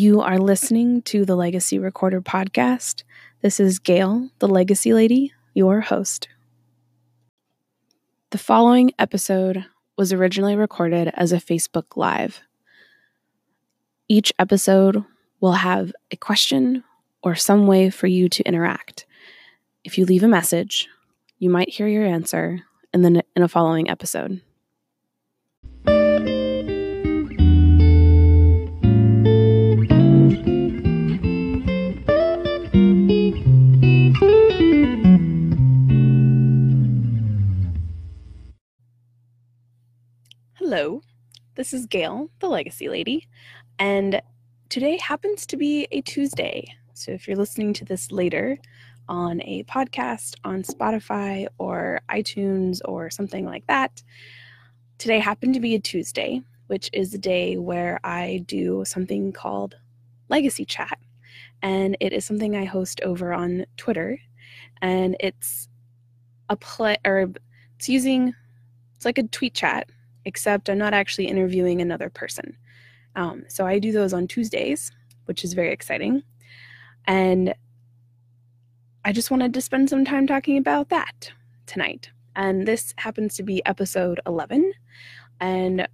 You are listening to the Legacy Recorder podcast. This is Gail, the Legacy Lady, your host. The following episode was originally recorded as a Facebook Live. Each episode will have a question or some way for you to interact. If you leave a message, you might hear your answer in, the, in a following episode. This is Gail, the Legacy Lady, and today happens to be a Tuesday. So if you're listening to this later on a podcast on Spotify or iTunes or something like that, today happened to be a Tuesday, which is a day where I do something called Legacy Chat. And it is something I host over on Twitter. And it's a play, or it's using, it's like a tweet chat except I'm not actually interviewing another person. Um, so I do those on Tuesdays, which is very exciting. And I just wanted to spend some time talking about that tonight. And this happens to be episode 11. And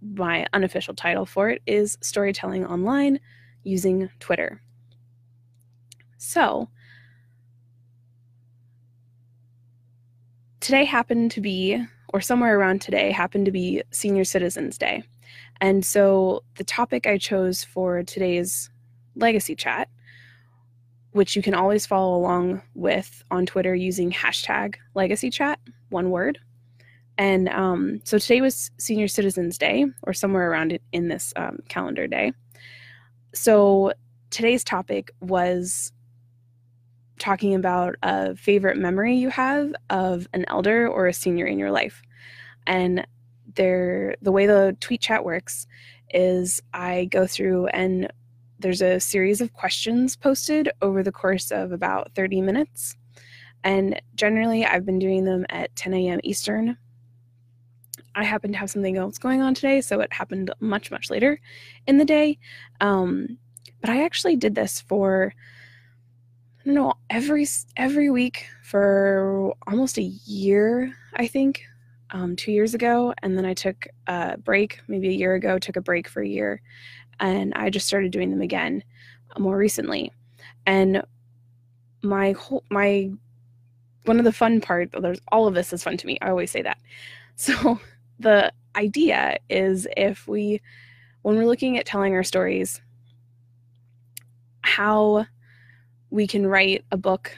my unofficial title for it is Storytelling Online Using Twitter. So, today happened to be or somewhere around today happened to be Senior Citizens Day. And so the topic I chose for today's legacy chat, which you can always follow along with on Twitter using hashtag legacy chat, one word. And um, so today was Senior Citizens Day, or somewhere around it in this um, calendar day. So today's topic was talking about a favorite memory you have of an elder or a senior in your life. And there the way the tweet chat works is I go through and there's a series of questions posted over the course of about 30 minutes. And generally, I've been doing them at 10 a.m. Eastern. I happen to have something else going on today, so it happened much, much later in the day. Um, but I actually did this for I know every every week for almost a year, I think, um, two years ago, and then I took a break, maybe a year ago, took a break for a year, and I just started doing them again uh, more recently. And my whole my one of the fun part, there's all of this is fun to me. I always say that. So the idea is if we when we're looking at telling our stories, how we can write a book,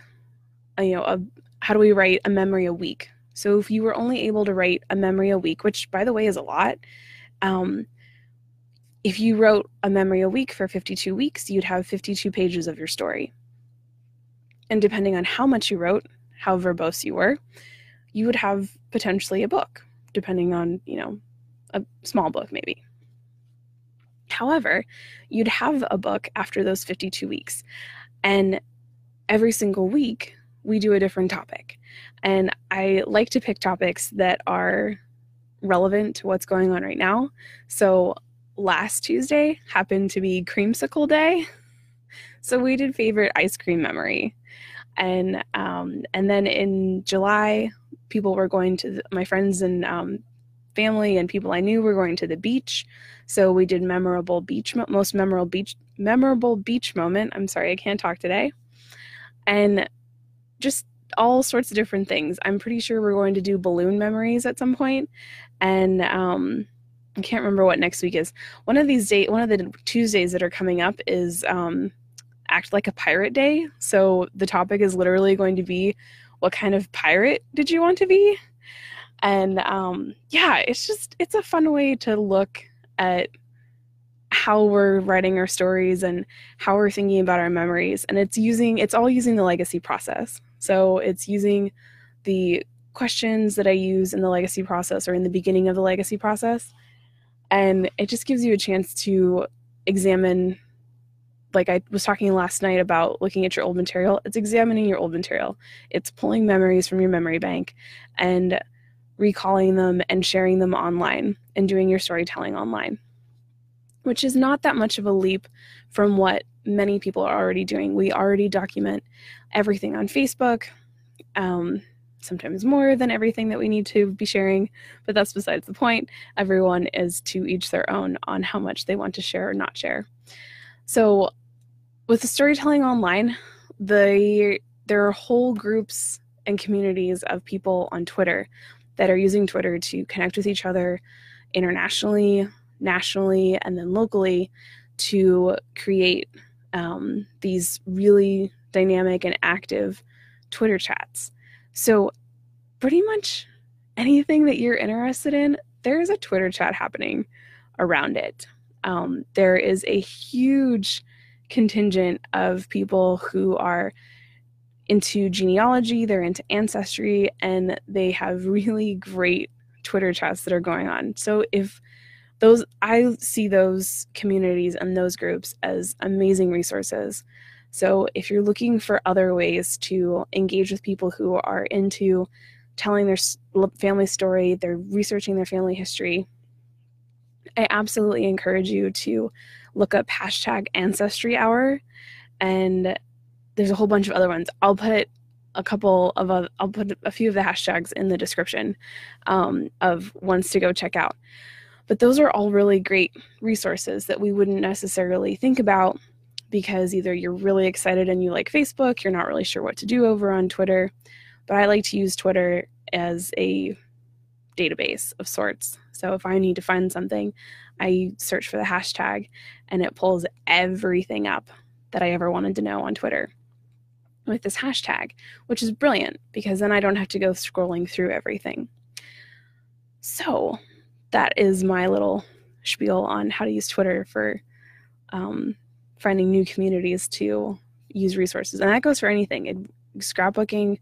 you know, a, how do we write a memory a week? So if you were only able to write a memory a week, which by the way is a lot, um, if you wrote a memory a week for 52 weeks, you'd have 52 pages of your story. And depending on how much you wrote, how verbose you were, you would have potentially a book, depending on, you know, a small book maybe. However, you'd have a book after those 52 weeks. And every single week, we do a different topic. And I like to pick topics that are relevant to what's going on right now. So last Tuesday happened to be creamsicle day. So we did favorite ice cream memory. And um, and then in July, people were going to my friends and um, family and people I knew were going to the beach. So we did memorable beach, most memorable beach, memorable beach moment. I'm sorry, I can't talk today. And just all sorts of different things. I'm pretty sure we're going to do balloon memories at some point, and um, I can't remember what next week is. One of these days, one of the Tuesdays that are coming up is um, act like a pirate day. So the topic is literally going to be, what kind of pirate did you want to be? And um, yeah, it's just it's a fun way to look at how we're writing our stories and how we're thinking about our memories. And it's using it's all using the legacy process. So it's using the questions that i use in the legacy process or in the beginning of the legacy process. And it just gives you a chance to examine like i was talking last night about looking at your old material. It's examining your old material. It's pulling memories from your memory bank. And recalling them and sharing them online and doing your storytelling online which is not that much of a leap from what many people are already doing. We already document everything on Facebook, um, sometimes more than everything that we need to be sharing, but that's besides the point. Everyone is to each their own on how much they want to share or not share. So, with the storytelling online, the there are whole groups and communities of people on Twitter that are using Twitter to connect with each other internationally, nationally, and then locally to create um, these really dynamic and active Twitter chats. So, pretty much anything that you're interested in, there is a Twitter chat happening around it. Um, there is a huge contingent of people who are into genealogy, they're into ancestry, and they have really great Twitter chats that are going on. So if those I see those communities and those groups as amazing resources. So if you're looking for other ways to engage with people who are into telling their family story, they're researching their family history, I absolutely encourage you to look up hashtag ancestry hour and there's a whole bunch of other ones. I'll put a couple of I'll put a few of the hashtags in the description um, of ones to go check out. But those are all really great resources that we wouldn't necessarily think about because either you're really excited and you like Facebook, you're not really sure what to do over on Twitter. But I like to use Twitter as a database of sorts. So if I need to find something, I search for the hashtag and it pulls everything up that I ever wanted to know on Twitter with this hashtag, which is brilliant because then I don't have to go scrolling through everything. So that is my little spiel on how to use Twitter for um, finding new communities to use resources. And that goes for anything it, scrapbooking,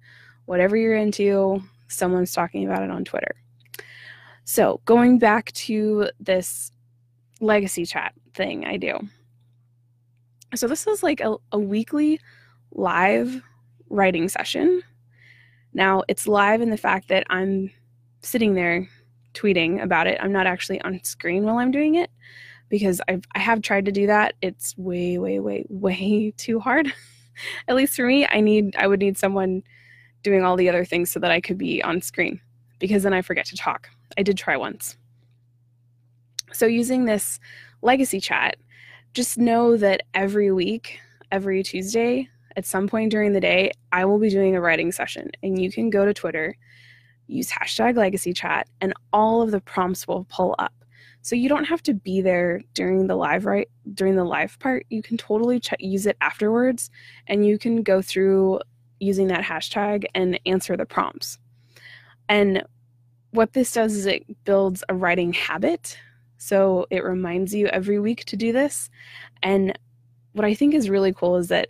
whatever you're into, someone's talking about it on Twitter. So going back to this legacy chat thing I do. So this is like a, a weekly live writing session. Now, it's live in the fact that I'm sitting there tweeting about it. I'm not actually on screen while I'm doing it because I've, I have tried to do that. It's way, way, way, way too hard. At least for me, I need I would need someone doing all the other things so that I could be on screen because then I forget to talk. I did try once. So using this legacy chat, just know that every week, every Tuesday, at some point during the day, I will be doing a writing session, and you can go to Twitter, use hashtag legacy chat, and all of the prompts will pull up. So you don't have to be there during the live right during the live part. You can totally ch- use it afterwards, and you can go through using that hashtag and answer the prompts. And what this does is it builds a writing habit. So it reminds you every week to do this. And what I think is really cool is that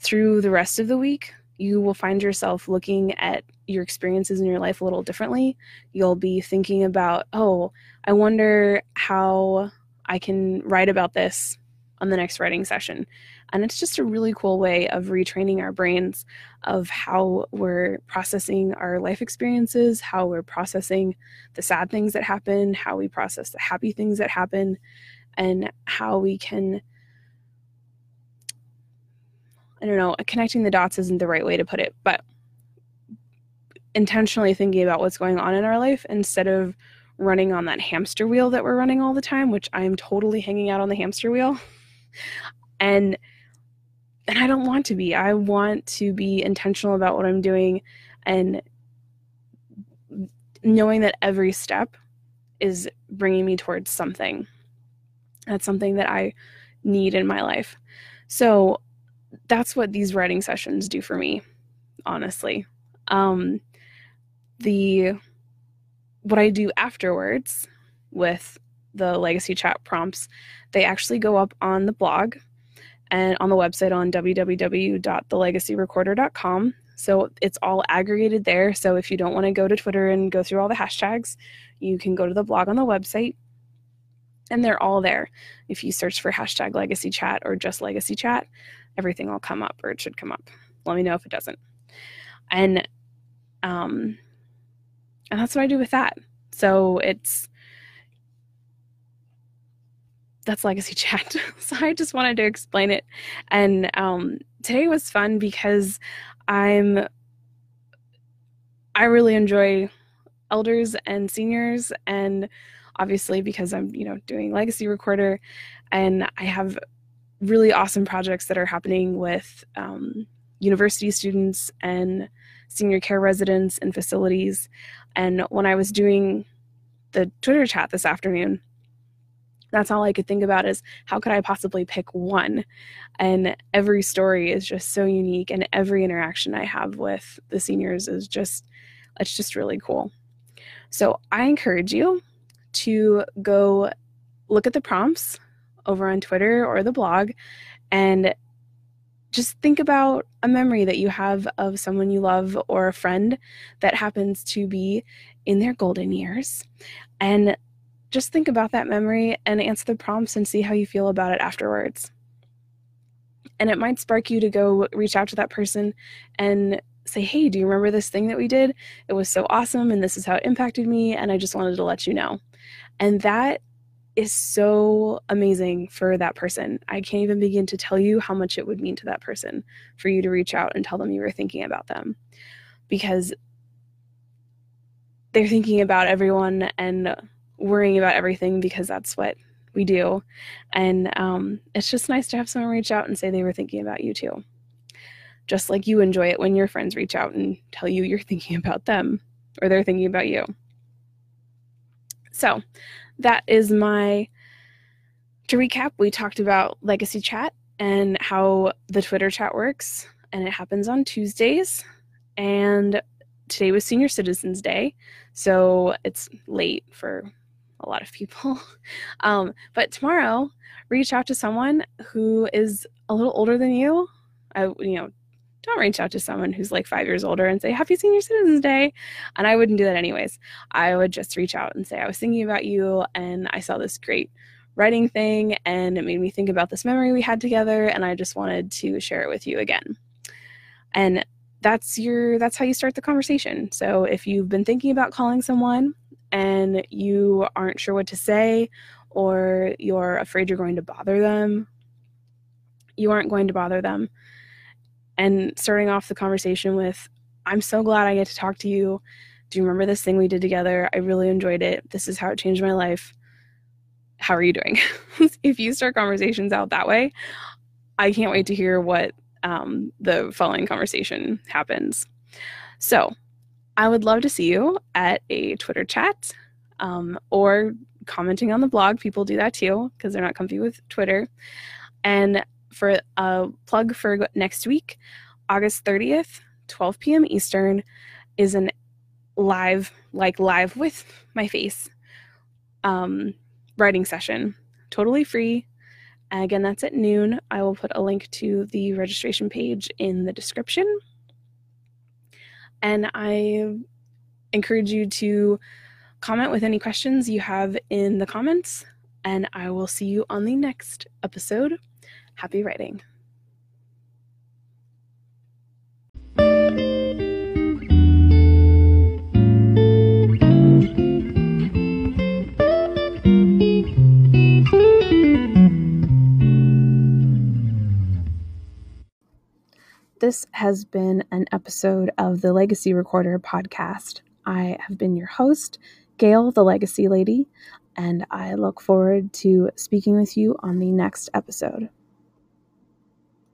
through the rest of the week, you will find yourself looking at your experiences in your life a little differently. You'll be thinking about, oh, I wonder how I can write about this on the next writing session. And it's just a really cool way of retraining our brains of how we're processing our life experiences, how we're processing the sad things that happen, how we process the happy things that happen, and how we can I don't know, connecting the dots isn't the right way to put it, but intentionally thinking about what's going on in our life instead of running on that hamster wheel that we're running all the time, which I'm totally hanging out on the hamster wheel. and and I don't want to be. I want to be intentional about what I'm doing and knowing that every step is bringing me towards something. That's something that I need in my life. So that's what these writing sessions do for me, honestly. Um, the what I do afterwards with the legacy chat prompts, they actually go up on the blog and on the website on www.thelegacyrecorder.com. So it's all aggregated there. So if you don't want to go to Twitter and go through all the hashtags, you can go to the blog on the website and they're all there. If you search for hashtag legacy chat or just legacy chat, everything will come up or it should come up. Let me know if it doesn't. And um and that's what I do with that. So it's that's legacy chat. so I just wanted to explain it. And um, today was fun because I'm I really enjoy elders and seniors and obviously because I'm, you know, doing legacy recorder and I have really awesome projects that are happening with um, university students and senior care residents and facilities. And when I was doing the Twitter chat this afternoon, that's all I could think about is how could I possibly pick one? And every story is just so unique, and every interaction I have with the seniors is just, it's just really cool. So I encourage you to go look at the prompts over on Twitter or the blog and just think about a memory that you have of someone you love or a friend that happens to be in their golden years and just think about that memory and answer the prompts and see how you feel about it afterwards. And it might spark you to go reach out to that person and say, Hey, do you remember this thing that we did? It was so awesome, and this is how it impacted me, and I just wanted to let you know. And that is so amazing for that person. I can't even begin to tell you how much it would mean to that person for you to reach out and tell them you were thinking about them because they're thinking about everyone and worrying about everything because that's what we do. And um, it's just nice to have someone reach out and say they were thinking about you too. Just like you enjoy it when your friends reach out and tell you you're thinking about them or they're thinking about you. So that is my. To recap, we talked about legacy chat and how the Twitter chat works, and it happens on Tuesdays. And today was Senior Citizens Day, so it's late for a lot of people. Um, but tomorrow, reach out to someone who is a little older than you. I, you know, don't reach out to someone who's like five years older and say Happy Senior Citizens Day. And I wouldn't do that anyways. I would just reach out and say I was thinking about you and I saw this great writing thing and it made me think about this memory we had together and I just wanted to share it with you again. And that's your that's how you start the conversation. So if you've been thinking about calling someone and you aren't sure what to say or you're afraid you're going to bother them, you aren't going to bother them. And starting off the conversation with, I'm so glad I get to talk to you. Do you remember this thing we did together? I really enjoyed it. This is how it changed my life. How are you doing? if you start conversations out that way, I can't wait to hear what um, the following conversation happens. So, I would love to see you at a Twitter chat um, or commenting on the blog. People do that too because they're not comfy with Twitter. And for a plug for next week, August 30th, 12 p.m. Eastern, is an live, like live with my face, um, writing session. Totally free. And Again, that's at noon. I will put a link to the registration page in the description. And I encourage you to comment with any questions you have in the comments. And I will see you on the next episode. Happy writing. This has been an episode of the Legacy Recorder podcast. I have been your host, Gail, the Legacy Lady, and I look forward to speaking with you on the next episode.